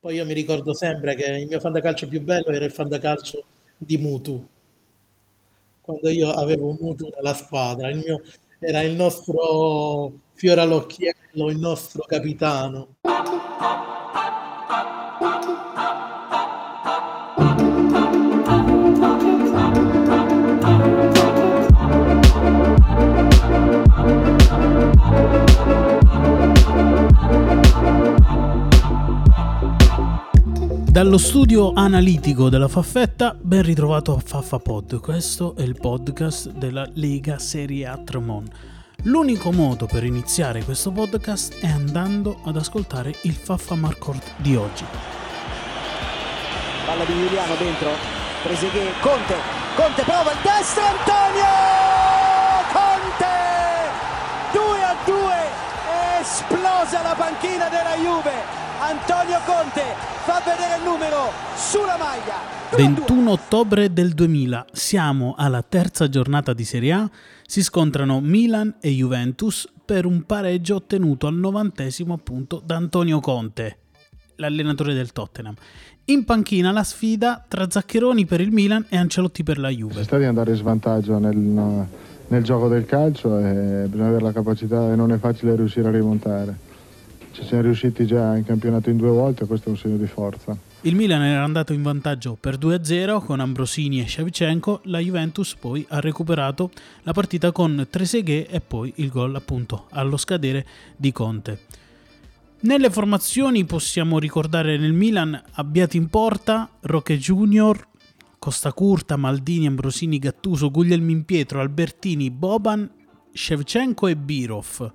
Poi io mi ricordo sempre che il mio fantacalcio più bello era il fantacalcio di Mutu. Quando io avevo Mutu nella squadra, il mio, era il nostro fiore all'occhiello, il nostro capitano. Dallo studio analitico della Faffetta, ben ritrovato a Faffa. Questo è il podcast della Lega Serie A Tremon. L'unico modo per iniziare questo podcast è andando ad ascoltare il Faffa Marcourt di oggi. Palla di Giuliano dentro, prese che Conte, Conte prova il destro, Antonio! Conte! 2 a 2, esplosa la panchina della Juve. Antonio Conte fa vedere il numero sulla maglia. 21 ottobre del 2000, siamo alla terza giornata di Serie A, si scontrano Milan e Juventus per un pareggio ottenuto al novantesimo appunto da Antonio Conte, l'allenatore del Tottenham. In panchina la sfida tra Zaccheroni per il Milan e Ancelotti per la Juve. Si sta di andare in svantaggio nel, nel gioco del calcio e bisogna avere la capacità e non è facile riuscire a rimontare. Ci siamo riusciti già in campionato in due volte, questo è un segno di forza. Il Milan era andato in vantaggio per 2-0 con Ambrosini e Shevchenko, la Juventus poi ha recuperato la partita con Trezeguet e poi il gol appunto allo scadere di Conte. Nelle formazioni possiamo ricordare nel Milan Abbiati in porta, Roque Junior, Costa Curta, Maldini, Ambrosini, Gattuso, Guglielmin Pietro, Albertini, Boban, Shevchenko e Birov.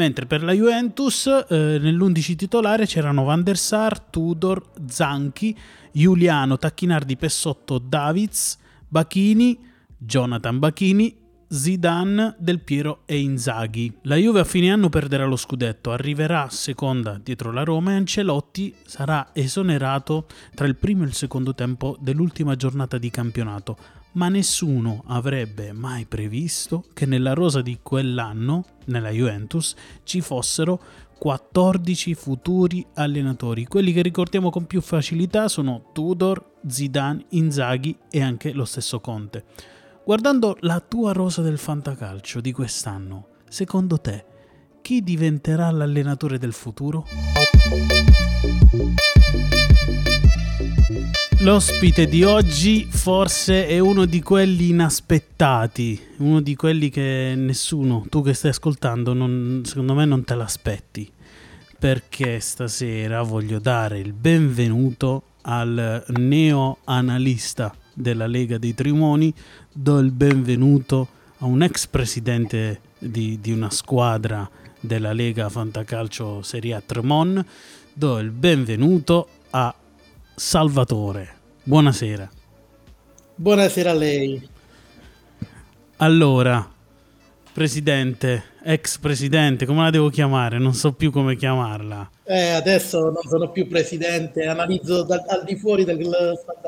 Mentre per la Juventus eh, nell'11 titolare c'erano Van der Sar, Tudor, Zanchi, Giuliano, Tacchinardi, Pessotto, Davids, Bachini, Jonathan Bachini, Zidane, Del Piero e Inzaghi. La Juve a fine anno perderà lo scudetto, arriverà seconda dietro la Roma e Ancelotti sarà esonerato tra il primo e il secondo tempo dell'ultima giornata di campionato ma nessuno avrebbe mai previsto che nella rosa di quell'anno, nella Juventus, ci fossero 14 futuri allenatori. Quelli che ricordiamo con più facilità sono Tudor, Zidane, Inzaghi e anche lo stesso Conte. Guardando la tua rosa del fantacalcio di quest'anno, secondo te chi diventerà l'allenatore del futuro? L'ospite di oggi forse è uno di quelli inaspettati, uno di quelli che nessuno, tu che stai ascoltando, non, secondo me non te l'aspetti, perché stasera voglio dare il benvenuto al neo-analista della Lega dei Trimoni, do il benvenuto a un ex presidente di, di una squadra della Lega Fantacalcio Serie A Tremon, do il benvenuto a Salvatore. Buonasera. Buonasera a lei. Allora, presidente, ex presidente, come la devo chiamare? Non so più come chiamarla. Eh, adesso non sono più presidente, analizzo da, al di fuori del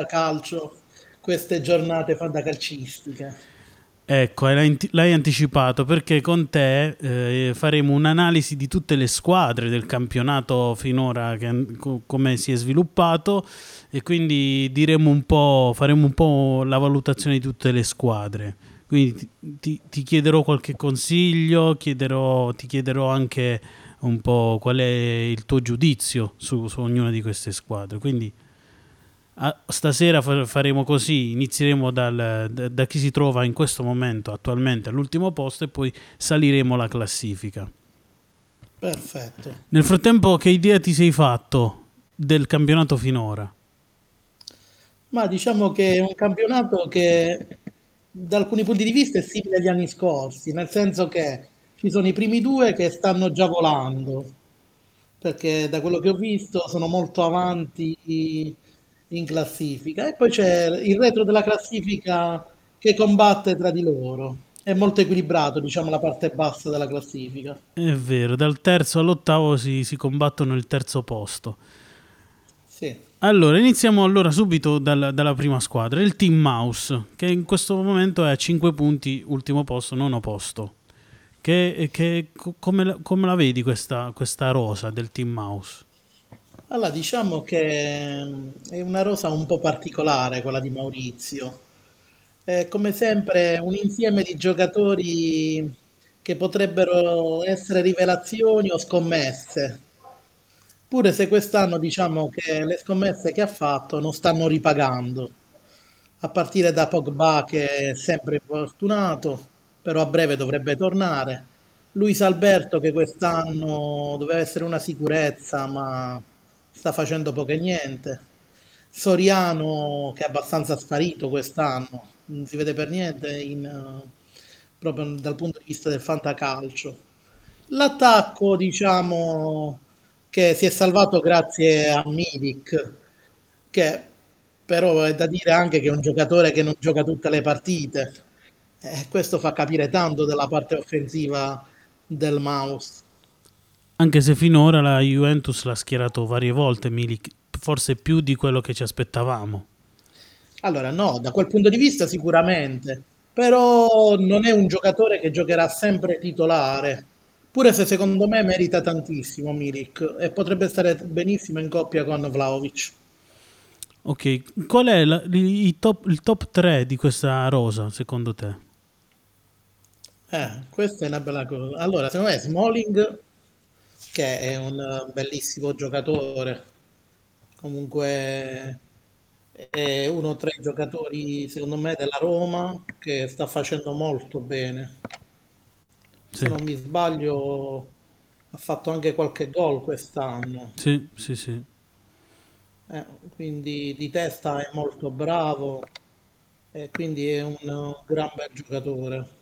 calcio queste giornate fantacalcistiche. Ecco, l'hai anticipato perché con te eh, faremo un'analisi di tutte le squadre del campionato finora, che, come si è sviluppato e quindi diremo un po', faremo un po' la valutazione di tutte le squadre. Quindi ti, ti, chiederò qualche consiglio, chiederò, ti chiederò anche un po' qual è il tuo giudizio su, su ognuna di queste squadre. Quindi stasera faremo così, inizieremo dal, da, da, chi si trova in questo momento attualmente all'ultimo posto e poi saliremo la classifica. Perfetto. Nel frattempo che idea ti sei fatto del campionato finora? Ma diciamo che è un campionato che da alcuni punti di vista è simile agli anni scorsi, nel senso che ci sono i primi due che stanno già volando, perché da quello che ho visto sono molto avanti in classifica e poi c'è il retro della classifica che combatte tra di loro. È molto equilibrato, diciamo, la parte bassa della classifica. È vero, dal terzo all'ottavo si, si combattono il terzo posto. Sì. Allora, iniziamo allora subito dal, dalla prima squadra, il Team Mouse, che in questo momento è a 5 punti, ultimo posto, nono posto. Che, che, come, come la vedi questa, questa rosa del Team Mouse? Allora, diciamo che mm, è una rosa un po' particolare quella di Maurizio. È come sempre un insieme di giocatori che potrebbero essere rivelazioni o scommesse. Pure se quest'anno diciamo che le scommesse che ha fatto non stanno ripagando. A partire da Pogba che è sempre infortunato, però a breve dovrebbe tornare. Luis Alberto che quest'anno doveva essere una sicurezza, ma sta facendo poco e niente. Soriano che è abbastanza sparito quest'anno, non si vede per niente in, uh, proprio dal punto di vista del fantacalcio. L'attacco, diciamo, che si è salvato grazie a Milik, che però è da dire anche che è un giocatore che non gioca tutte le partite. Eh, questo fa capire tanto della parte offensiva del mouse. Anche se finora la Juventus l'ha schierato varie volte Milik, forse più di quello che ci aspettavamo. Allora, no, da quel punto di vista sicuramente, però non è un giocatore che giocherà sempre titolare, pure se secondo me merita tantissimo Milik e potrebbe stare benissimo in coppia con Vlaovic. Ok, qual è la, il, top, il top 3 di questa rosa secondo te? Eh, questa è una bella cosa. Allora, secondo me Smalling che è un bellissimo giocatore. Comunque è uno tra i giocatori, secondo me, della Roma che sta facendo molto bene. Sì. Se non mi sbaglio, ha fatto anche qualche gol quest'anno. Sì, sì, sì. Eh, quindi di testa è molto bravo e quindi è un gran bel giocatore.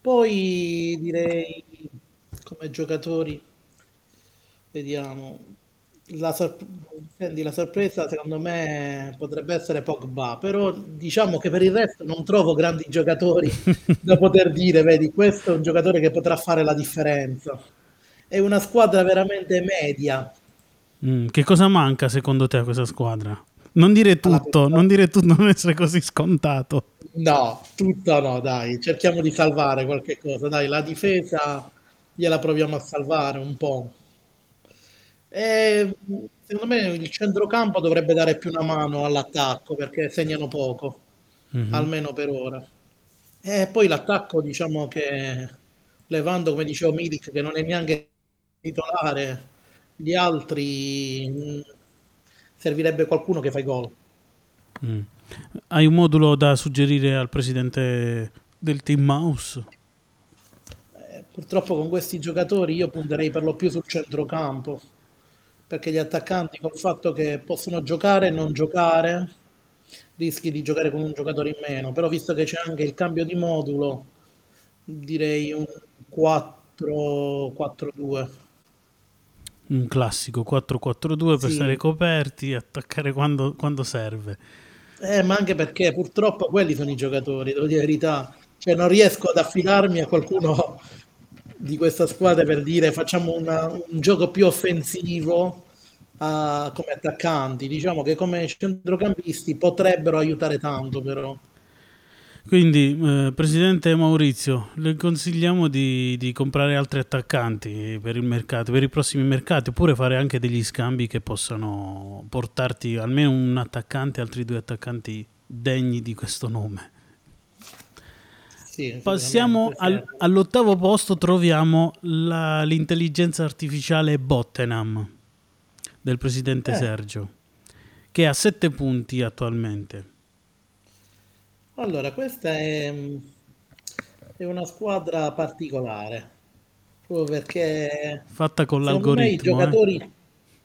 Poi direi come giocatori, vediamo, la, sor- la, sorpresa secondo me potrebbe essere Pogba, però diciamo che per il resto non trovo grandi giocatori da poter dire, vedi, questo è un giocatore che potrà fare la differenza. È una squadra veramente media. Mm, che cosa manca secondo te a questa squadra? Non dire tutto, non dire tutto, non essere così scontato. No, tutto no, dai, cerchiamo di salvare qualche cosa. Dai, la difesa gliela proviamo a salvare un po'. E, secondo me il centrocampo dovrebbe dare più una mano all'attacco perché segnano poco, mm-hmm. almeno per ora. E poi l'attacco, diciamo che levando, come dicevo, Milik, che non è neanche titolare, gli altri servirebbe qualcuno che fa i gol. Mm. Hai un modulo da suggerire al presidente del team Mouse? Purtroppo con questi giocatori io punterei per lo più sul centrocampo, perché gli attaccanti col fatto che possono giocare e non giocare, rischi di giocare con un giocatore in meno, però visto che c'è anche il cambio di modulo, direi un 4-4-2. Un classico 4-4-2 per sì. stare coperti e attaccare quando, quando serve. Eh, ma anche perché purtroppo quelli sono i giocatori, devo dire la verità. Cioè non riesco ad affidarmi a qualcuno di questa squadra per dire facciamo una, un gioco più offensivo uh, come attaccanti. Diciamo che come centrocampisti potrebbero aiutare tanto, però. Quindi, eh, Presidente Maurizio, le consigliamo di, di, comprare altri attaccanti per il mercato, per i prossimi mercati, oppure fare anche degli scambi che possano portarti almeno un attaccante altri due attaccanti degni di questo nome. Sì, Passiamo al, all'ottavo posto, troviamo la, l'intelligenza artificiale Bottenham del presidente eh. Sergio, che ha sette punti attualmente. Allora, questa è, è una squadra particolare, proprio perché fatta con l'algoritmo. I giocatori, eh?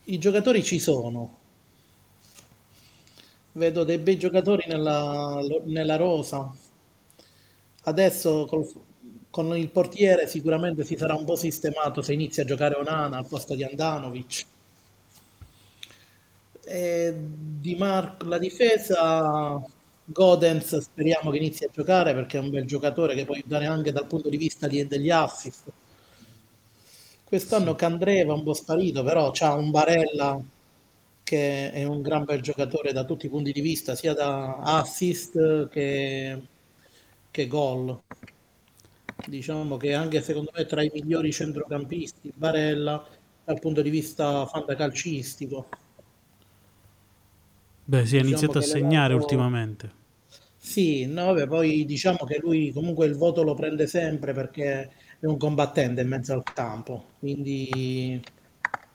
I giocatori ci sono. Vedo dei bei giocatori nella, nella rosa Adesso col, con il portiere sicuramente si sarà un po' sistemato se inizia a giocare Onana al posto di Andanovic. E di Mar- la difesa Godens speriamo che inizi a giocare perché è un bel giocatore che può aiutare anche dal punto di vista di, degli assist. Quest'anno Candreva è un po' sparito, però c'ha un Barella che è un gran bel giocatore da tutti i punti di vista, sia da assist che che gol. Diciamo che anche secondo me tra i migliori centrocampisti, Barella, dal punto di vista fantacalcistico. Beh, si è diciamo iniziato a segnare dato... ultimamente. Sì, no, vabbè, poi diciamo che lui comunque il voto lo prende sempre perché è un combattente in mezzo al campo, quindi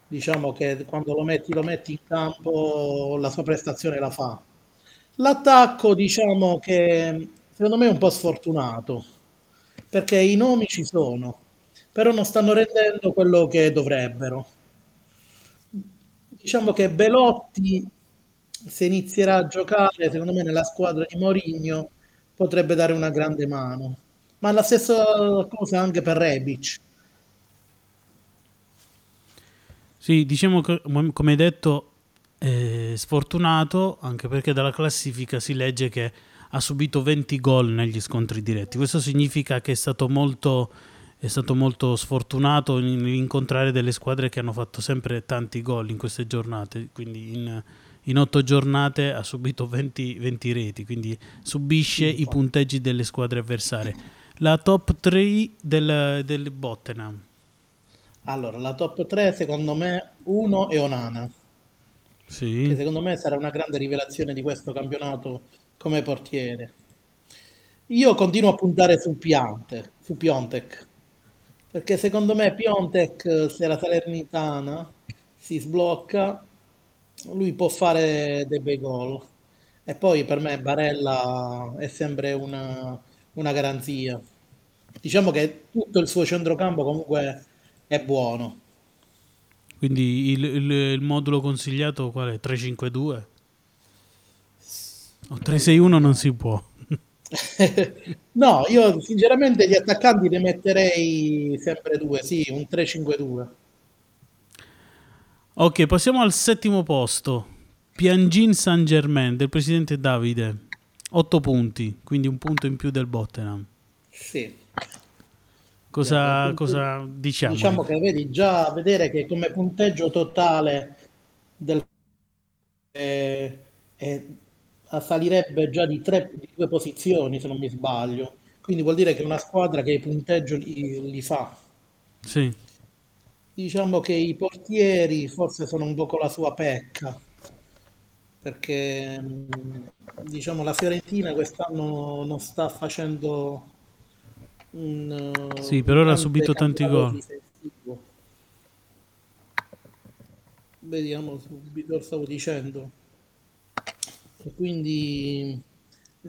diciamo che quando lo metti, lo metti in campo la sua prestazione la fa. L'attacco diciamo che secondo me è un po' sfortunato perché i nomi ci sono, però non stanno rendendo quello che dovrebbero. Diciamo che Belotti se inizierà a giocare, secondo me, nella squadra di Mourinho potrebbe dare una grande mano. Ma la stessa cosa anche per Rebic. Sì, diciamo che, come hai detto, è sfortunato anche perché dalla classifica si legge che ha subito 20 gol negli scontri diretti. Questo significa che è stato molto, è stato molto sfortunato incontrare delle squadre che hanno fatto sempre tanti gol in queste giornate, quindi in, in otto giornate ha subito 20, 20 reti, quindi subisce i punteggi delle squadre avversarie. La top 3 del, del Bottenham. Allora, la top 3 secondo me uno è Onana. Sì. Che secondo me sarà una grande rivelazione di questo campionato come portiere. Io continuo a puntare su Piante, su Piontek, perché secondo me Piontek se la Salernitana si sblocca lui può fare dei bei gol. E poi per me Barella è sempre una, una garanzia. Diciamo che tutto il suo centrocampo comunque è buono. Quindi il, il, il modulo consigliato qual è? 3-5-2? O 3-6-1 non si può. no, io sinceramente gli attaccanti ne metterei sempre due, sì, un 3-5-2. Ok, passiamo al settimo posto. Piangin Saint Germain del presidente Davide. 8 punti, quindi un punto in più del Bottenham. Sì. Cosa, punto, cosa diciamo? Diciamo che vedi già vedere che come punteggio totale del, eh, eh, salirebbe già di, tre, di due posizioni se non mi sbaglio. Quindi vuol dire che è una squadra che il punteggio li, li fa. Sì. Diciamo che i portieri forse sono un po' con la sua pecca, perché diciamo la Fiorentina quest'anno non sta facendo un Sì, per ora ha subito tanti gol. Vediamo subito, stavo dicendo. E quindi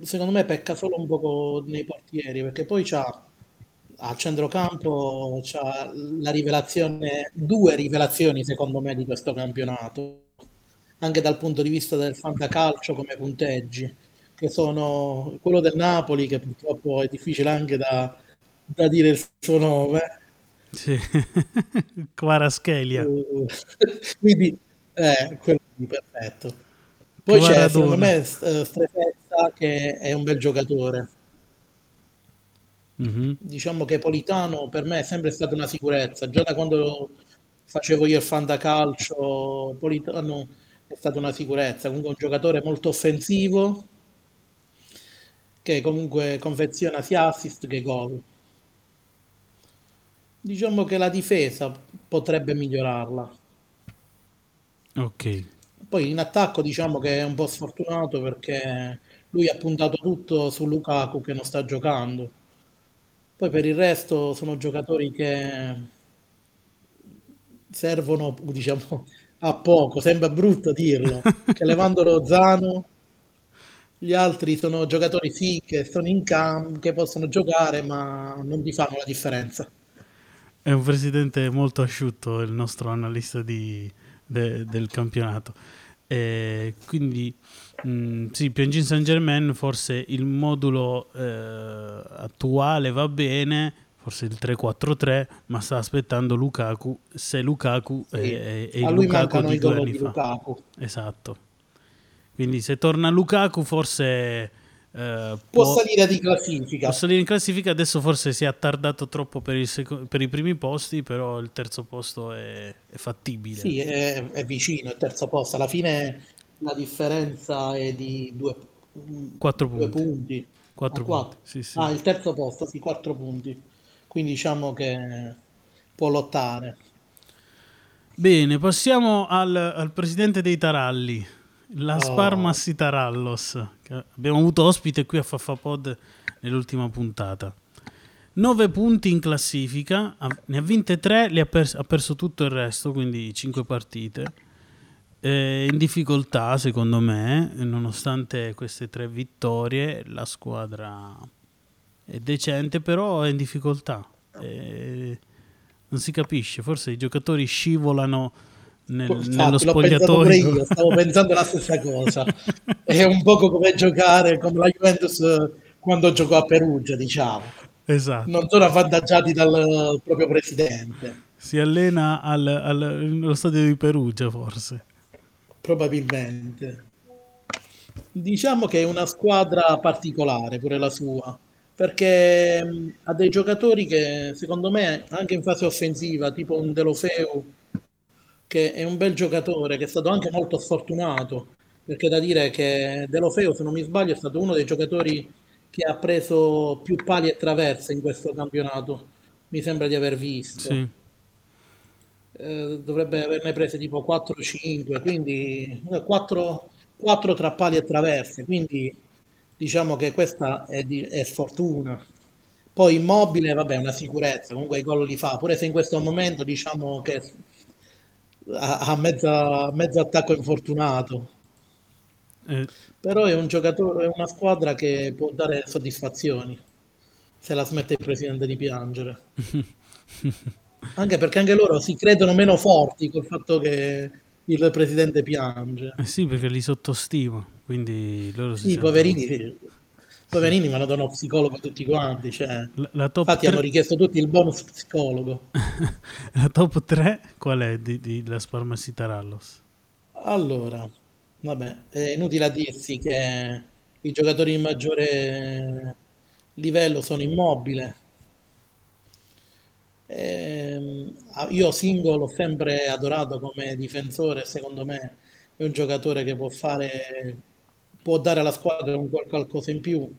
secondo me pecca solo un po' nei portieri, perché poi c'ha a centrocampo c'ha la rivelazione, due rivelazioni secondo me di questo campionato, anche dal punto di vista del fantacalcio come punteggi, che sono quello del Napoli, che purtroppo è difficile anche da, da dire il suo nome. Sì, Quaraschelia. Quindi, eh, quello perfetto. Poi Quaradona. c'è, secondo me, Strefezza, che è un bel giocatore Mm-hmm. Diciamo che Politano per me è sempre stata una sicurezza, già da quando facevo io il fantacalcio, Politano è stata una sicurezza, comunque un giocatore molto offensivo che comunque confeziona sia assist che gol. Diciamo che la difesa potrebbe migliorarla. Ok. Poi in attacco diciamo che è un po' sfortunato perché lui ha puntato tutto su Lukaku che non sta giocando poi per il resto sono giocatori che servono, diciamo, a poco, sembra brutto dirlo, che levando lo Zano, gli altri sono giocatori sì che sono in campo, che possono giocare, ma non ti fanno la differenza. È un presidente molto asciutto il nostro analista di, de, del campionato. E quindi Mm, sì, Piangin Saint Germain forse il modulo eh, attuale va bene, forse il 3-4-3, ma sta aspettando Lukaku, se Lukaku sì. è, è, è lui Lukaku di due anni fa. Lukaku. Esatto. Quindi se torna Lukaku forse... Eh, può, può, salire di classifica. Può salire in classifica, adesso forse si è attardato troppo per, seco- per i primi posti, però il terzo posto è, è fattibile. Sì, è, è, vicino il terzo posto. Alla fine la differenza è di due, quattro due punti. punti. Quattro ah, punti. Sì, sì. ah, il terzo posto, sì, quattro punti. Quindi diciamo che può lottare. Bene, passiamo al, al presidente dei Taralli, la Oh. Sparmassi Tarallos, che abbiamo avuto ospite qui a Faffapod nell'ultima puntata. 9 punti in classifica, ne ha vinte 3, ha, pers- ha perso tutto il resto, quindi 5 partite. Eh, in difficoltà, secondo me, nonostante queste tre vittorie, la squadra è decente, però è in difficoltà. Eh, non si capisce, forse i giocatori scivolano nel- Infatti, nello spogliatoio. io, stavo pensando la stessa cosa. È un poco come giocare come la Juventus eh, quando giocò a Perugia, diciamo. esatto. Non sono avvantaggiati dal proprio presidente, Si allena al, al- allo stadio di Perugia, forse. probabilmente. Diciamo che è una squadra particolare pure la sua, perché mh, ha dei giocatori che secondo me anche in fase offensiva, tipo un Delofeu, che è un bel giocatore, che è stato anche molto sfortunato, perché da dire che Delofeu, se non mi sbaglio, è stato uno dei giocatori che ha preso più pali e traverse in questo campionato, mi sembra di aver visto. Sì. Eh, dovrebbe averne prese tipo 4-5, quindi 4, tra pali e traverse, quindi diciamo che questa è, di- è sfortuna. Poi immobile, vabbè, è una sicurezza, comunque i gol li fa, pure se in questo momento diciamo che ha mezza- mezzo attacco infortunato, Eh, però è un giocatore, è una squadra che può dare soddisfazioni se la smette il presidente di piangere. Anche perché anche loro si credono meno forti col fatto che il presidente piange. eh sì, perché li sottostima, quindi loro si Sì, sentono- poverini, poverini vanno da uno psicologo tutti quanti. Cioè. La, la Infatti hanno tre- richiesto tutti il bonus psicologo. la top 3 qual è di, di La Sparmassi Tarallos? Allora, vabbè, è inutile a dirsi che i giocatori di maggiore livello sono immobile. Ehm, ah, io Singo l'ho sempre adorato come difensore, secondo me è un giocatore che può fare, può dare alla squadra un qual- qualcosa in più.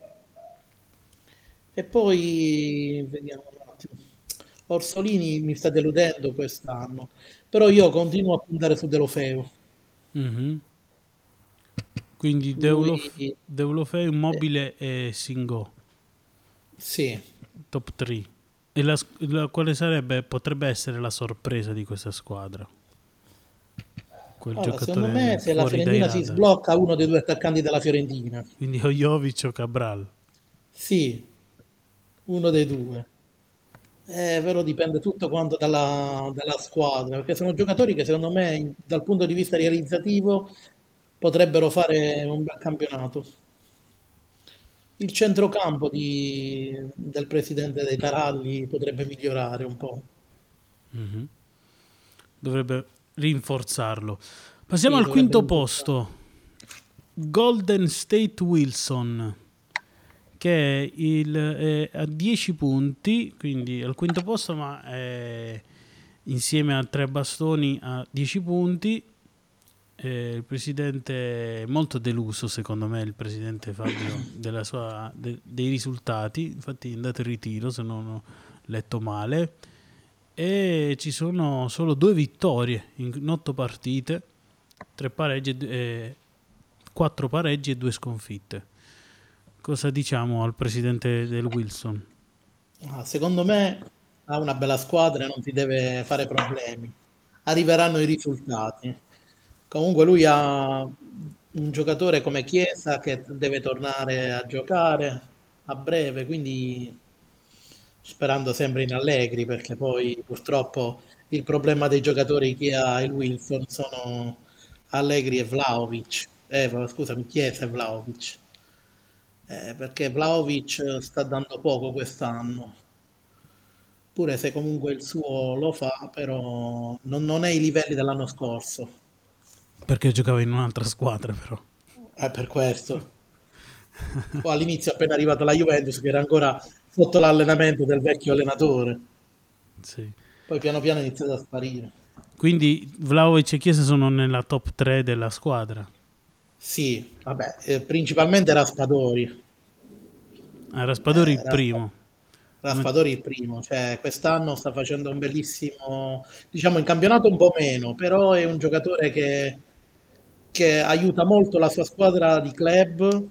E poi vediamo un attimo. Orsolini mi sta deludendo quest'anno, però io continuo a puntare su Delofeu. Mhm. Quindi Deulo, Lui- Deulofeu, Immobile e Singo, Sì, top 3. E la, la- quale sarebbe, potrebbe essere la sorpresa di questa squadra? Quel Allora, giocatore secondo me se la Fiorentina si sblocca uno dei due attaccanti della Fiorentina, Quindi o Jovic o Cabral. sì, uno dei due. Eh, però dipende tutto quanto dalla, dalla squadra, perché sono giocatori che secondo me dal punto di vista realizzativo potrebbero fare un bel campionato. Il centrocampo di- del presidente dei Taralli potrebbe migliorare un po'. Mhm. Dovrebbe rinforzarlo. Passiamo Sì, al quinto posto. Golden State Wilson, che è, il, è a 10 punti, quindi al quinto posto, ma insieme a tre bastoni a 10 punti. Eh, il presidente è molto deluso, secondo me, il presidente Fabio, della sua- de- dei risultati. Infatti è andato in ritiro, se non ho letto male e ci sono solo due vittorie in otto partite, tre pareggi e, e- quattro pareggi e due sconfitte. Cosa diciamo al presidente del Wilson? Ah, secondo me ha una bella squadra e non si deve fare problemi. Arriveranno i risultati. Comunque lui ha un giocatore come Chiesa che deve tornare a giocare a breve, quindi sperando sempre in Allegri, perché poi purtroppo il problema dei giocatori che ha il Wilson sono Allegri e Vlahovic. Eh, scusami, Chiesa e Vlahovic. Eh, perché Vlahovic sta dando poco quest'anno. Pure se comunque il suo lo fa, però non, non è ai livelli dell'anno scorso. Perché giocava in un'altra squadra, però. È per questo. All'inizio appena arrivato alla Juventus, che era ancora sotto l'allenamento del vecchio allenatore. Sì. Poi piano piano è iniziato a sparire. Quindi Vlaovic e Chiesa sono nella top 3 della squadra. Sì, vabbè, eh, principalmente Raspadori. Ah, Raspadori il Eh, primo. Raspadori il primo, cioè quest'anno sta facendo un bellissimo, diciamo in campionato un po' meno, però è un giocatore che, che aiuta molto la sua squadra di club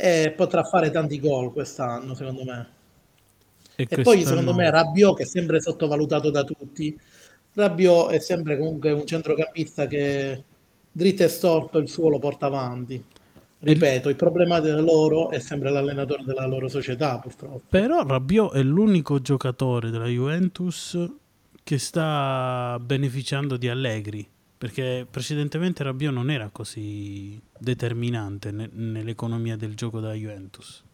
e potrà fare tanti gol quest'anno, secondo me. E, e poi secondo me Rabiot che è sempre sottovalutato da tutti. Rabiot è sempre comunque un centrocampista che dritto e storto il suo lo porta avanti. Ripeto, il problema di loro è sempre l'allenatore della loro società, purtroppo. Però Rabiot è l'unico giocatore della Juventus che sta beneficiando di Allegri, perché precedentemente Rabiot non era così determinante ne- nell'economia del gioco della Juventus.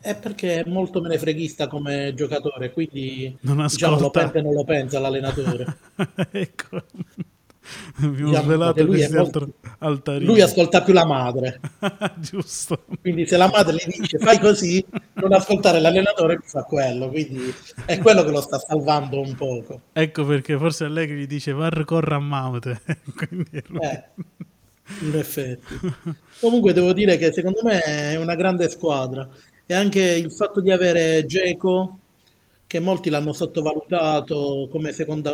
È perché è molto menefreghista come giocatore, quindi non diciamo, lo pensa e non lo pensa l'allenatore. ecco. Abbiamo diciamo svelato lui, molto... lui ascolta più la madre. Giusto. Quindi se la madre gli dice fai così, non ascoltare l'allenatore fa quello. Quindi è quello che lo sta salvando un poco. Ecco perché forse Allegri gli dice var corra a Maute. eh, in effetti. Comunque devo dire che secondo me è una grande squadra. E anche il fatto di avere Geco, che molti l'hanno sottovalutato come seconda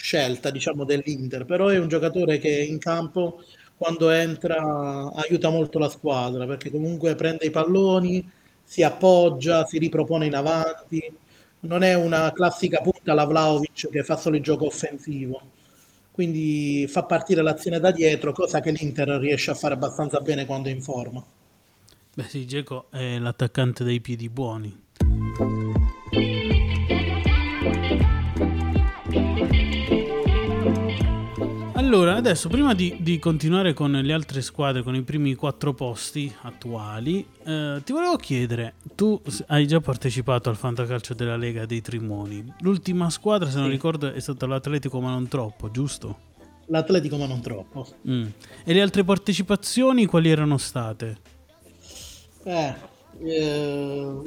scelta, diciamo, dell'Inter, però è un giocatore che in campo quando entra aiuta molto la squadra perché comunque prende i palloni, si appoggia, si ripropone in avanti. Non è una classica punta alla Vlaovic che fa solo il gioco offensivo. Quindi fa partire l'azione da dietro, cosa che l'Inter riesce a fare abbastanza bene quando è in forma. Beh sì, Geco è l'attaccante dei piedi buoni. Allora, adesso prima di, di, continuare con le altre squadre, con i primi quattro posti attuali, eh, ti volevo chiedere, tu hai già partecipato al fantacalcio della Lega dei Trimoni, l'ultima squadra, se sì. non ricordo, è stata l'Atletico ma non troppo, giusto? L'Atletico ma non troppo. Mm. E le altre partecipazioni quali erano state? Eh, eh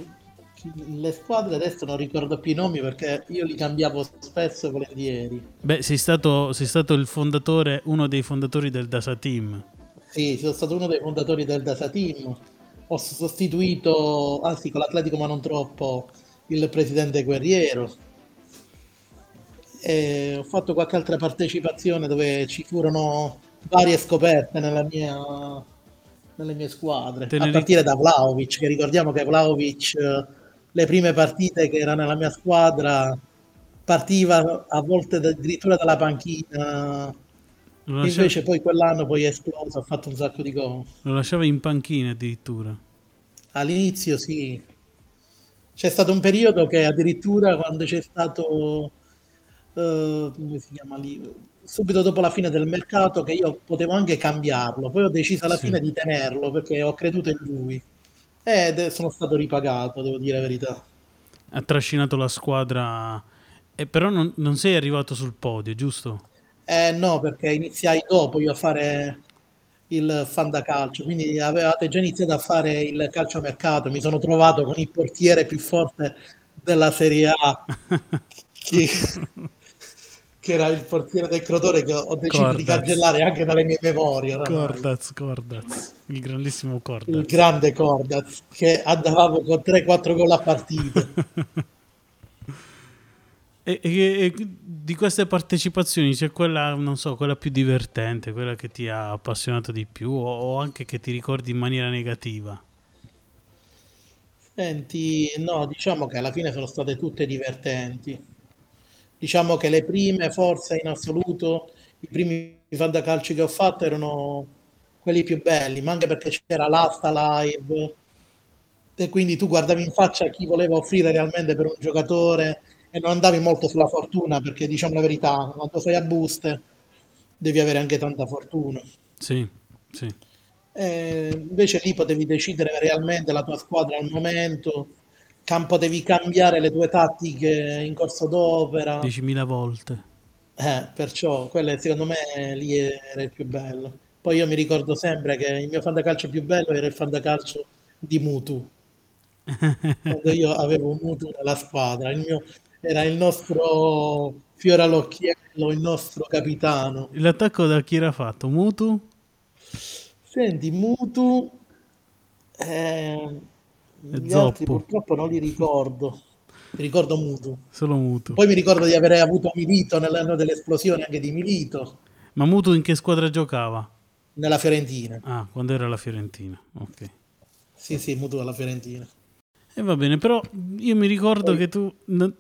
le squadre adesso non ricordo più i nomi perché io li cambiavo spesso e volentieri. Beh, sei stato, sei stato il fondatore, uno dei fondatori del Dasa Team. Sì, sono stato uno dei fondatori del Dasa Team. Ho sostituito, anzi con l'Atletico ma non troppo, il presidente Guerriero. E ho fatto qualche altra partecipazione dove ci furono varie scoperte nella mia, nelle mie squadre, Te a partire da Vlaovic, che ricordiamo che Vlaovic le prime partite che era nella mia squadra partiva a volte addirittura dalla panchina. Lasciava... invece poi quell'anno poi è esploso ha fatto un sacco di gol. Lo lasciava in panchina addirittura. All'inizio sì. C'è stato un periodo che addirittura quando c'è stato uh, come si chiama lì subito dopo la fine del mercato che io potevo anche cambiarlo. Poi ho deciso alla sì. fine di tenerlo perché ho creduto in lui ed sono stato ripagato, devo dire la verità. Ha trascinato la squadra, eh, però non, non, sei arrivato sul podio, giusto? Eh no, perché iniziai dopo io a fare il fan da calcio, quindi avevate già iniziato a fare il calciomercato, mi sono trovato con il portiere più forte della Serie A. che che era il portiere del Crotone che ho deciso Cordaz. di cancellare anche dalle mie memorie. Cordaz, Cordaz, il grandissimo Cordaz. Il grande Cordaz, che andavamo con 3-4 gol a partita. e, e, e, di queste partecipazioni c'è quella, non so, quella più divertente, quella che ti ha appassionato di più o, o anche che ti ricordi in maniera negativa? Senti, no, diciamo che alla fine sono state tutte divertenti diciamo che le prime forse in assoluto, i primi fantacalci che ho fatto erano quelli più belli, ma anche perché c'era l'asta live e quindi tu guardavi in faccia chi voleva offrire realmente per un giocatore e non andavi molto sulla fortuna perché diciamo la verità, quando sei a boost devi avere anche tanta fortuna. Sì, sì. E invece lì potevi decidere realmente la tua squadra al momento campo devi cambiare le tue tattiche in corso d'opera. 10.000 volte. Eh, perciò quello secondo me lì era il più bello. Poi io mi ricordo sempre che il mio fantacalcio più bello era il fantacalcio di Mutu. Quando io avevo Mutu nella squadra, il mio, era il nostro fiore all'occhiello, il nostro capitano. L'attacco da chi era fatto? Mutu? Senti, Mutu... Eh, gli altri purtroppo non li ricordo. Mi ricordo Mutu. Solo Mutu. Poi mi ricordo di aver avuto Milito nell'anno dell'esplosione anche di Milito. Ma Mutu in che squadra giocava? Nella Fiorentina. Ah, quando era la Fiorentina. Ok. Sì, sì, Mutu alla Fiorentina. E va bene, però io mi ricordo Poi... che tu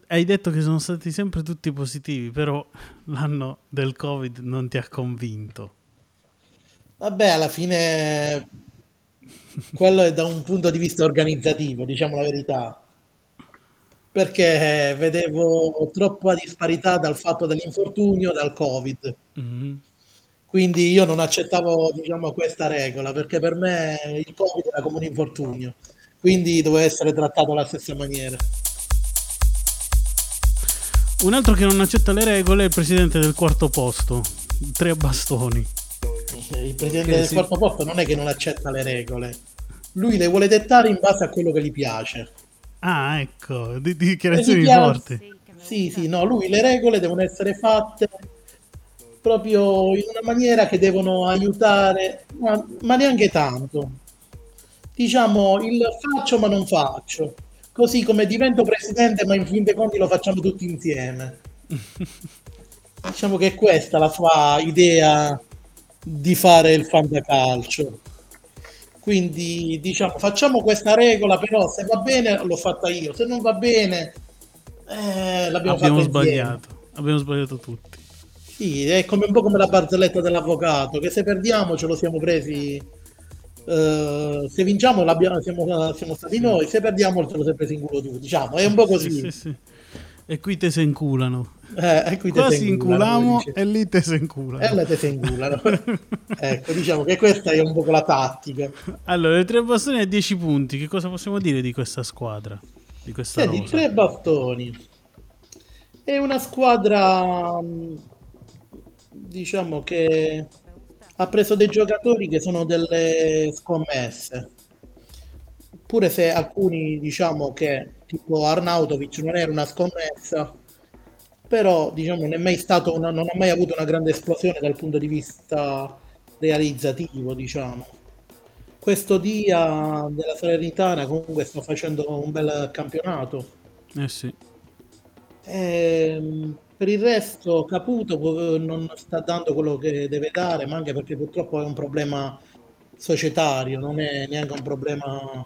hai detto che sono stati sempre tutti positivi, però l'anno del Covid non ti ha convinto. Vabbè, alla fine quello è da un punto di vista organizzativo, diciamo la verità perché vedevo troppa disparità dal fatto dell'infortunio dal Covid. Mm-hmm. Quindi io non accettavo diciamo, questa regola perché per me il Covid era come un infortunio, quindi doveva essere trattato alla stessa maniera. Un altro che non accetta le regole è il presidente del quarto posto, tre bastoni. Il presidente del si... quarto posto non è che non accetta le regole, lui le vuole dettare in base a quello che gli piace. Ah, ecco, di, di dichiarazioni forti. Sì, sì, no, lui le regole devono essere fatte proprio in una maniera che devono aiutare, ma, ma neanche tanto. Diciamo il faccio ma non faccio, così come divento presidente ma in fin dei conti lo facciamo tutti insieme. diciamo che è questa la sua idea di fare il fantacalcio. Quindi diciamo facciamo questa regola, però se va bene l'ho fatta io, se non va bene eh, l'abbiamo Abbiamo sbagliato, abbiamo sbagliato tutti. Sì, è come un po' come la barzelletta dell'avvocato, che se perdiamo ce lo siamo presi, uh, se vinciamo siamo, siamo, stati noi, se perdiamo ce lo siamo presi in culo tu, diciamo, è un po' così. Sì, sì, sì. E qui te se inculano. Eh, qui Qua si inculamo e lì te se inculano. E là te se inculano. ecco, diciamo che questa è un po' la tattica. Allora, le tre bastoni a 10 punti, che cosa possiamo dire di questa squadra? Di questa Senti, rosa? tre bastoni. È una squadra, diciamo che ha preso dei giocatori che sono delle scommesse. Pure se alcuni diciamo che tipo Arnautovic non era una scommessa, però diciamo non è mai stato una, non ha mai avuto una grande esplosione dal punto di vista realizzativo, diciamo. Questo dia della Salernitana comunque sta facendo un bel campionato. Eh sì. E, ehm, per il resto Caputo non sta dando quello che deve dare, ma anche perché purtroppo è un problema societario, non è neanche un problema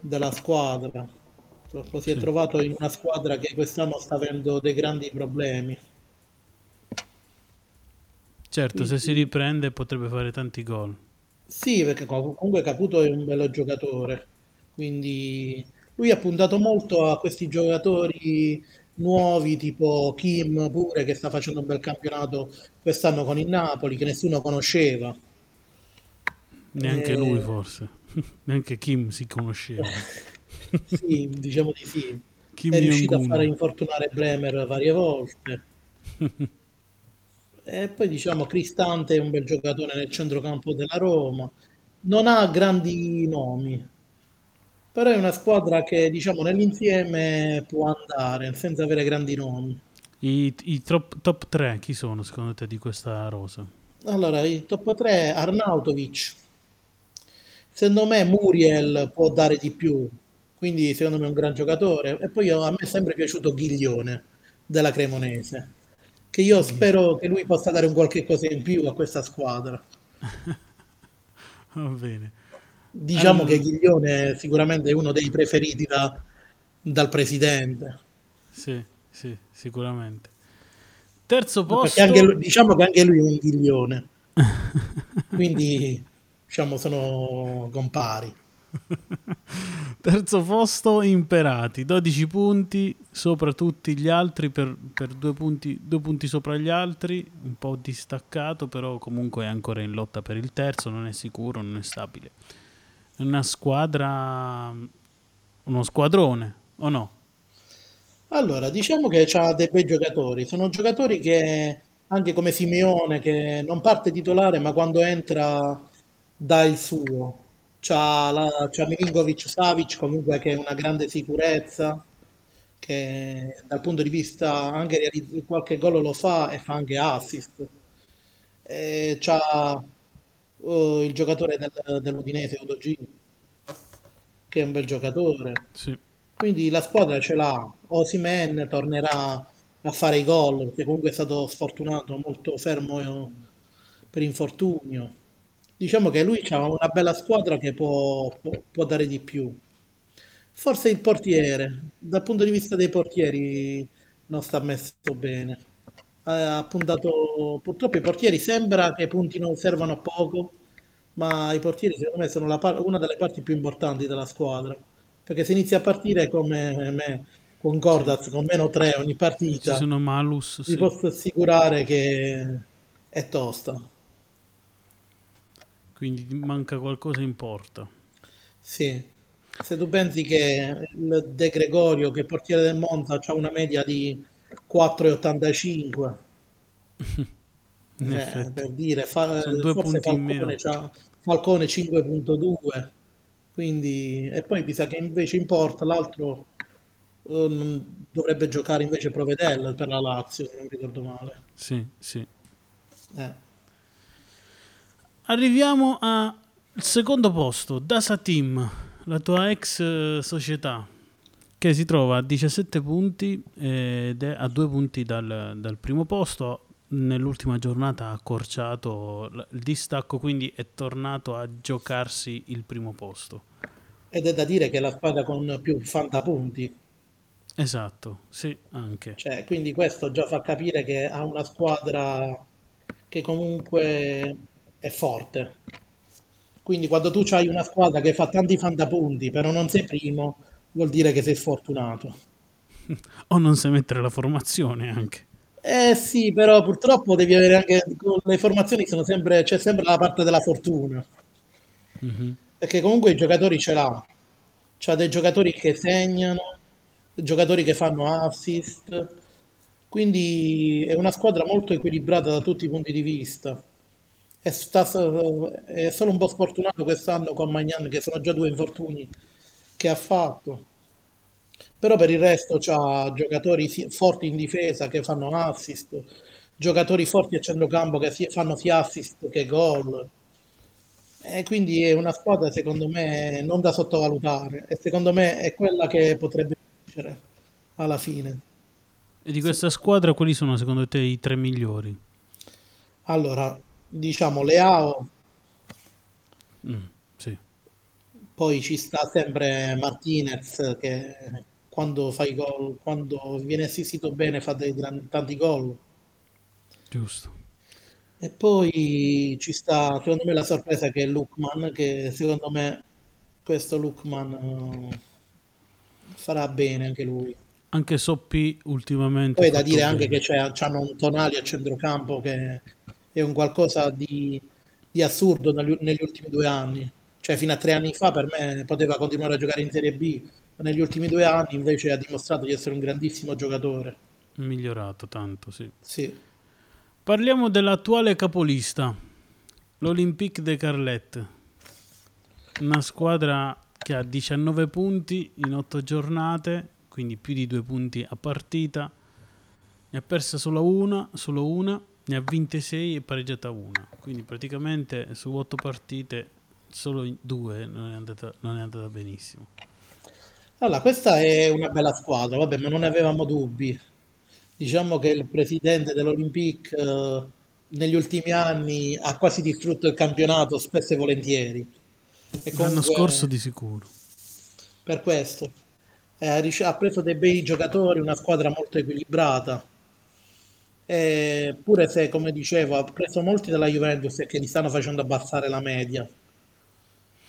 della squadra lo si è trovato in una squadra che quest'anno sta avendo dei grandi problemi. Certo, Quindi, se si riprende potrebbe fare tanti gol. Sì, perché comunque Caputo è un bello giocatore, quindi lui ha puntato molto a questi giocatori nuovi tipo Kim pure che sta facendo un bel campionato quest'anno con il Napoli che nessuno conosceva. Neanche e... lui forse, neanche Kim si conosceva. sì, diciamo di sì. Kim è riuscito a fare infortunare Bremer varie volte. e poi diciamo Cristante è un bel giocatore nel centrocampo della Roma. Non ha grandi nomi, però è una squadra che diciamo nell'insieme può andare senza avere grandi nomi. I, i top, top 3 chi sono secondo te di questa rosa? Allora, i top 3 Arnautovic. Secondo me Muriel può dare di più, quindi secondo me è un gran giocatore. E poi a me è sempre piaciuto Ghiglione della Cremonese, che io spero che lui possa dare un qualche cosa in più a questa squadra. Va bene. Diciamo allora... che Ghiglione sicuramente è uno dei preferiti da, dal presidente. Sì, sì, sicuramente. Terzo posto. Anche, diciamo che anche lui è un Ghiglione. Quindi diciamo sono compari. Terzo posto Imperati, 12 punti sopra tutti gli altri per, per due, punti, due, punti, sopra gli altri, un po' distaccato, però comunque è ancora in lotta per il terzo, non è sicuro, non è stabile. Una squadra, uno squadrone o no? Allora, diciamo che ha dei bei giocatori, sono giocatori che anche come Simeone che non parte titolare ma quando entra dà il suo c'ha, la, c'ha Milinkovic Savic comunque che è una grande sicurezza che dal punto di vista anche di qualche gol lo fa e fa anche assist e c'ha uh, il giocatore del, dell'Udinese Udogini che è un bel giocatore sì. Quindi la squadra ce l'ha. Osimen tornerà a fare i gol, perché comunque è stato sfortunato, molto fermo per infortunio. Diciamo che lui ha una bella squadra che può, può, può dare di più. Forse il portiere, dal punto di vista dei portieri, non sta messo bene. Ha puntato, purtroppo i portieri sembra che i punti non servano a poco, ma i portieri secondo me sono la, una delle parti più importanti della squadra. Perché se inizia a partire come me, con Gordaz con meno 3 ogni partita, Ci sono malus. vi Sì. posso assicurare che è tosta. Quindi manca qualcosa in porta. Sì. Se tu pensi che il De Gregorio, che è portiere del Monza, ha una media di 4,85, In eh, per dire, fa- forse. Falcone, Falcone 5.2, quindi, e poi mi sa che invece in porta l'altro non- dovrebbe giocare invece Provedel per la Lazio, se non ricordo male. Sì, sì. Eh. Arriviamo al secondo posto, Dasa Team, la tua ex eh, società, che si trova a 17 punti ed è a due punti dal, dal primo posto. Nell'ultima giornata ha accorciato il distacco, quindi è tornato a giocarsi il primo posto. Ed è da dire che è la squadra con più fantapunti. Esatto, sì, anche. Cioè, quindi questo già fa capire che ha una squadra che comunque è forte. Quindi quando tu hai una squadra che fa tanti fantapunti, però non sei primo, vuol dire che sei sfortunato. O non sai mettere la formazione anche. Eh sì, però purtroppo devi avere anche le formazioni sono sempre, c'è sempre la parte della fortuna, Mhm. perché comunque i giocatori ce l'ha. C'ha dei giocatori che segnano, giocatori che fanno assist, quindi è una squadra molto equilibrata da tutti i punti di vista. È, sta- è solo un po' sfortunato quest'anno con Magnan, che sono già due infortuni che ha fatto. Però per il resto c'ha giocatori forti in difesa che fanno assist, giocatori forti a centrocampo che fanno sia assist che gol. E quindi è una squadra, secondo me, non da sottovalutare. E secondo me è quella che potrebbe vincere alla fine. E di questa squadra quali sono secondo te i tre migliori? Allora, diciamo Leao, Mm, sì. poi ci sta sempre Martinez che quando fa i gol, quando viene assistito bene fa dei gran- tanti gol. Giusto. E poi ci sta, secondo me, la sorpresa che è Lookman, che secondo me questo Lookman eh, farà bene anche lui. Anche Soppi ultimamente Poi da dire anche bene. che c'è, c'hanno un Tonali a centrocampo che è un qualcosa di, di assurdo negli, negli ultimi due anni. Cioè, fino a tre anni fa per me poteva continuare a giocare in Serie B, ma negli ultimi due anni invece ha dimostrato di essere un grandissimo giocatore. migliorato tanto, sì. Sì. Parliamo dell'attuale capolista, l'Olympique de Carlet. Una squadra che ha 19 punti in 8 giornate, quindi più di due punti a partita. Ne ha persa solo una, solo una, ne ha vinte 6 e pareggiata una. Quindi praticamente su 8 partite solo in due non è andata, non è andata benissimo. Allora, questa è una bella squadra, vabbè, ma non ne avevamo dubbi. Diciamo che il presidente dell'Olympique eh, negli ultimi anni ha quasi distrutto il campionato, spesso e volentieri. E L'anno scorso di sicuro. per questo eh, ha preso dei bei giocatori, una squadra molto equilibrata. Eppure se, come dicevo, ha preso molti dalla Juventus e che gli stanno facendo abbassare la media.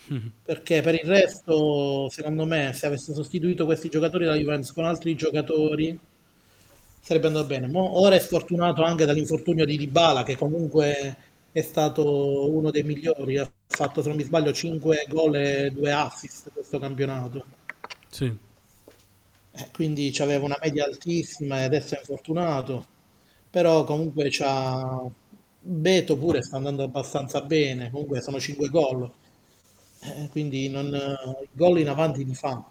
Perché per il resto, secondo me, se avesse sostituito questi giocatori della Juventus con altri giocatori, sarebbe andato bene. Mo- ora è sfortunato anche dall'infortunio di Dybala, che comunque è stato uno dei migliori. Ha fatto, se non mi sbaglio, 5 gol e 2 assist questo campionato. Sì. Eh, quindi aveva una media altissima e adesso è infortunato. Però comunque c'ha... Beto pure sta andando abbastanza bene. Comunque sono 5 gol. Eh, quindi non, gol in avanti li fa.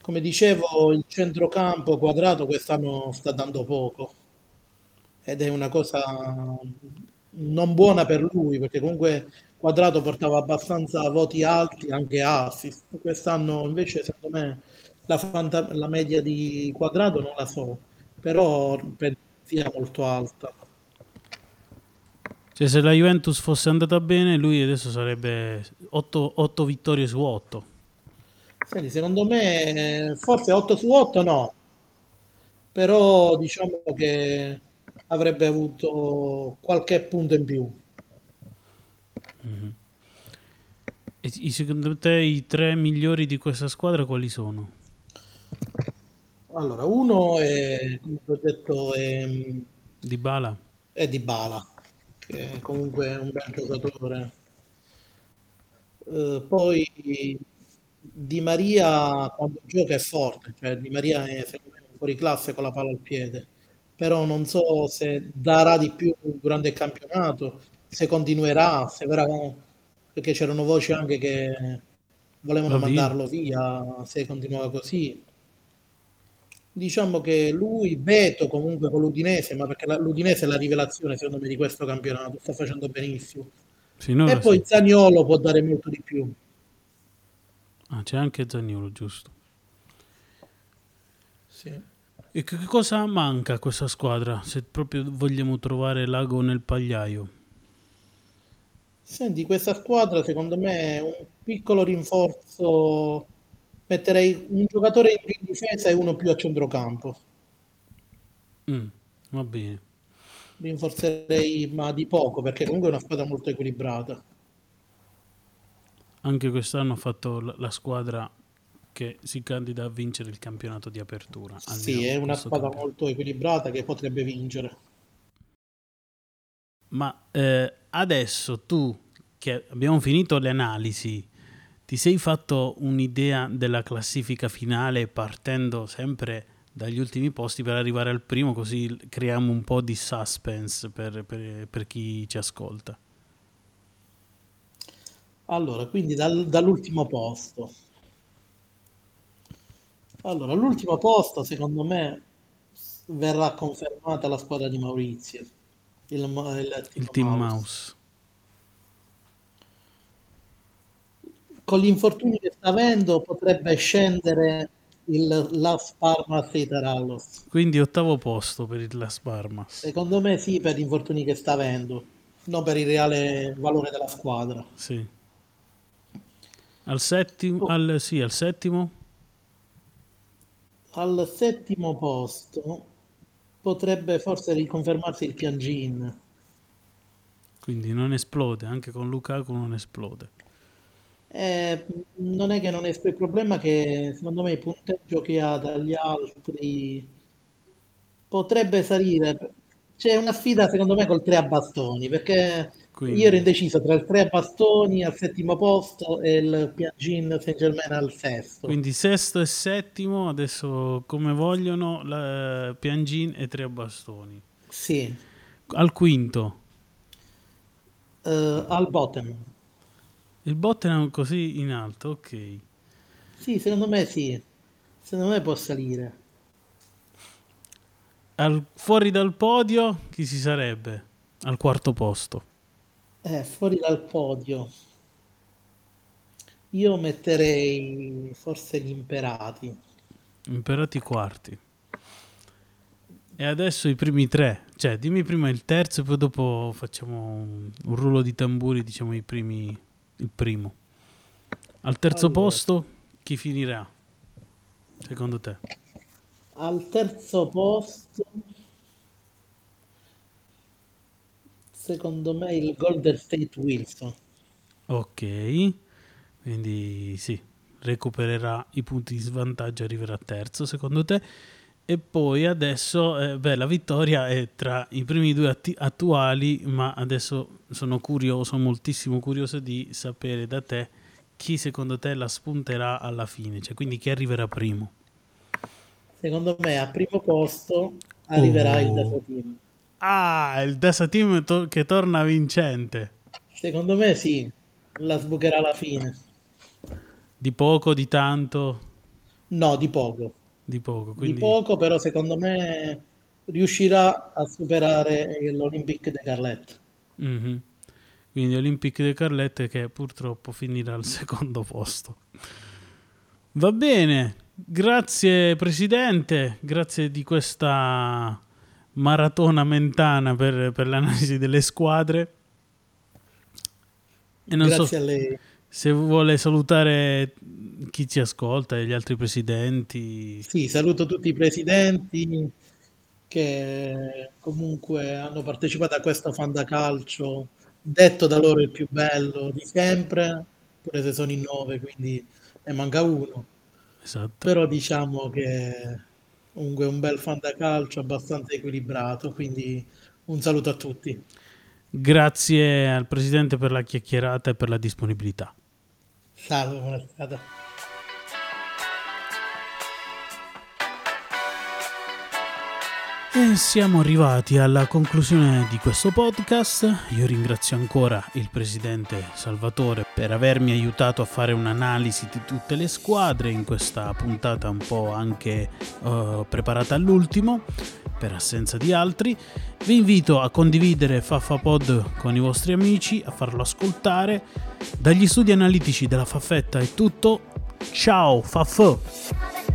Come dicevo, il centrocampo quadrato quest'anno sta dando poco ed è una cosa non buona per lui perché comunque quadrato portava abbastanza voti alti anche assist. Quest'anno invece secondo me la, fanta- la media di quadrato non la so, però penso sia molto alta. Cioè, se la Juventus fosse andata bene, lui adesso sarebbe 8, vittorie su 8. Senti, secondo me, forse 8 su 8 no, però diciamo che avrebbe avuto qualche punto in più. Mm-hmm. E secondo te i tre migliori di questa squadra quali sono? Allora, uno è, come ho detto, è Di Bala. È Di Bala, che è comunque un bel giocatore. Uh, poi Di Maria quando gioca è forte, cioè Di Maria è fuori classe con la palla al piede, però non so se darà di più durante il campionato, se continuerà, se verrà, perché c'erano voci anche che volevano mandarlo via se continuava così diciamo che lui, Beto comunque con l'Udinese, ma perché la, l'Udinese è la rivelazione secondo me di questo campionato, sta facendo benissimo. Finora e poi sì. Zaniolo può dare molto di più. Ah, c'è anche Zaniolo, giusto. Sì. E che cosa manca a questa squadra se proprio vogliamo trovare l'ago nel pagliaio? Senti, questa squadra secondo me è un piccolo rinforzo metterei un giocatore in difesa e uno più a centrocampo. Mm, va bene. Rinforzerei, ma di poco, perché comunque è una squadra molto equilibrata. Anche quest'anno ha fatto la, la squadra che si candida a vincere il campionato di apertura. Sì, è una squadra campionato. molto equilibrata che potrebbe vincere. Ma eh, adesso tu, che abbiamo finito le analisi, ti sei fatto un'idea della classifica finale partendo sempre dagli ultimi posti per arrivare al primo, così creiamo un po' di suspense per, per, per chi ci ascolta. Allora, quindi dal, dall'ultimo posto. Allora, all'ultimo posto, secondo me, verrà confermata la squadra di Maurizio. Il, il, il Team Mouse. Mouse. Con gli infortuni che sta avendo potrebbe scendere il Las Parmas e Tarallos. Quindi ottavo posto per il Las Parmas. Secondo me sì, per gli infortuni che sta avendo, non per il reale valore della squadra. Sì. Al settimo, oh. al, sì, al settimo? Al settimo posto potrebbe forse riconfermarsi il Piangin. Quindi non esplode, anche con Lukaku non esplode. Eh, non è che non è il problema che secondo me il punteggio che ha dagli altri potrebbe salire. C'è una sfida secondo me col 3 a bastoni perché Quindi. io ero indeciso tra il 3 a bastoni al settimo posto e il Piagin Saint Germain al sesto. Quindi sesto e settimo adesso come vogliono la, Piangin e 3 a bastoni. Sì. Al quinto. Uh, al bottom. Il Bottenham così in alto, ok. Sì, secondo me sì. Secondo me può salire. Al, fuori dal podio chi si sarebbe? Al quarto posto. Eh, fuori dal podio. Io metterei forse gli imperati. Imperati quarti. E adesso i primi tre. Cioè, dimmi prima il terzo e poi dopo facciamo un, un rullo di tamburi, diciamo i primi il primo. Al terzo allora. posto chi finirà? Secondo te? Al terzo posto secondo me il Golden State Wilson. Ok, quindi sì, recupererà i punti di svantaggio, arriverà terzo secondo te. E poi adesso, eh, beh, la vittoria è tra i primi due atti- attuali, ma adesso sono curioso, moltissimo curioso di sapere da te chi secondo te la spunterà alla fine, cioè quindi chi arriverà primo. Secondo me al primo posto arriverà oh. il Dasa Team. Ah, il Dasa Team to- che torna vincente. Secondo me sì, la sbucherà alla fine. Di poco, di tanto? No, di poco. Di poco, quindi... Di poco, però secondo me riuscirà a superare l'Olympique de Carlette. Mm-hmm. Quindi Olympique de Carlette che purtroppo finirà al secondo posto. Va bene, Grazie Presidente, grazie di questa maratona mentana per, per l'analisi delle squadre. Grazie so a lei. Se vuole salutare chi ci ascolta e gli altri presidenti. Sì, saluto tutti i presidenti che comunque hanno partecipato a questo fandacalcio, detto da loro il più bello di sempre, pure se sono in nove, quindi ne manca uno. Esatto. Però diciamo che comunque è un bel fandacalcio abbastanza equilibrato, quindi un saluto a tutti. Grazie al Presidente per la chiacchierata e per la disponibilità. Salud, buenas. E siamo arrivati alla conclusione di questo podcast. Io ringrazio ancora il presidente Salvatore per avermi aiutato a fare un'analisi di tutte le squadre in questa puntata un po' anche uh, preparata all'ultimo per assenza di altri. Vi invito a condividere FaffaPod con i vostri amici, a farlo ascoltare. Dagli studi analitici della Faffetta è tutto. Ciao Faffo!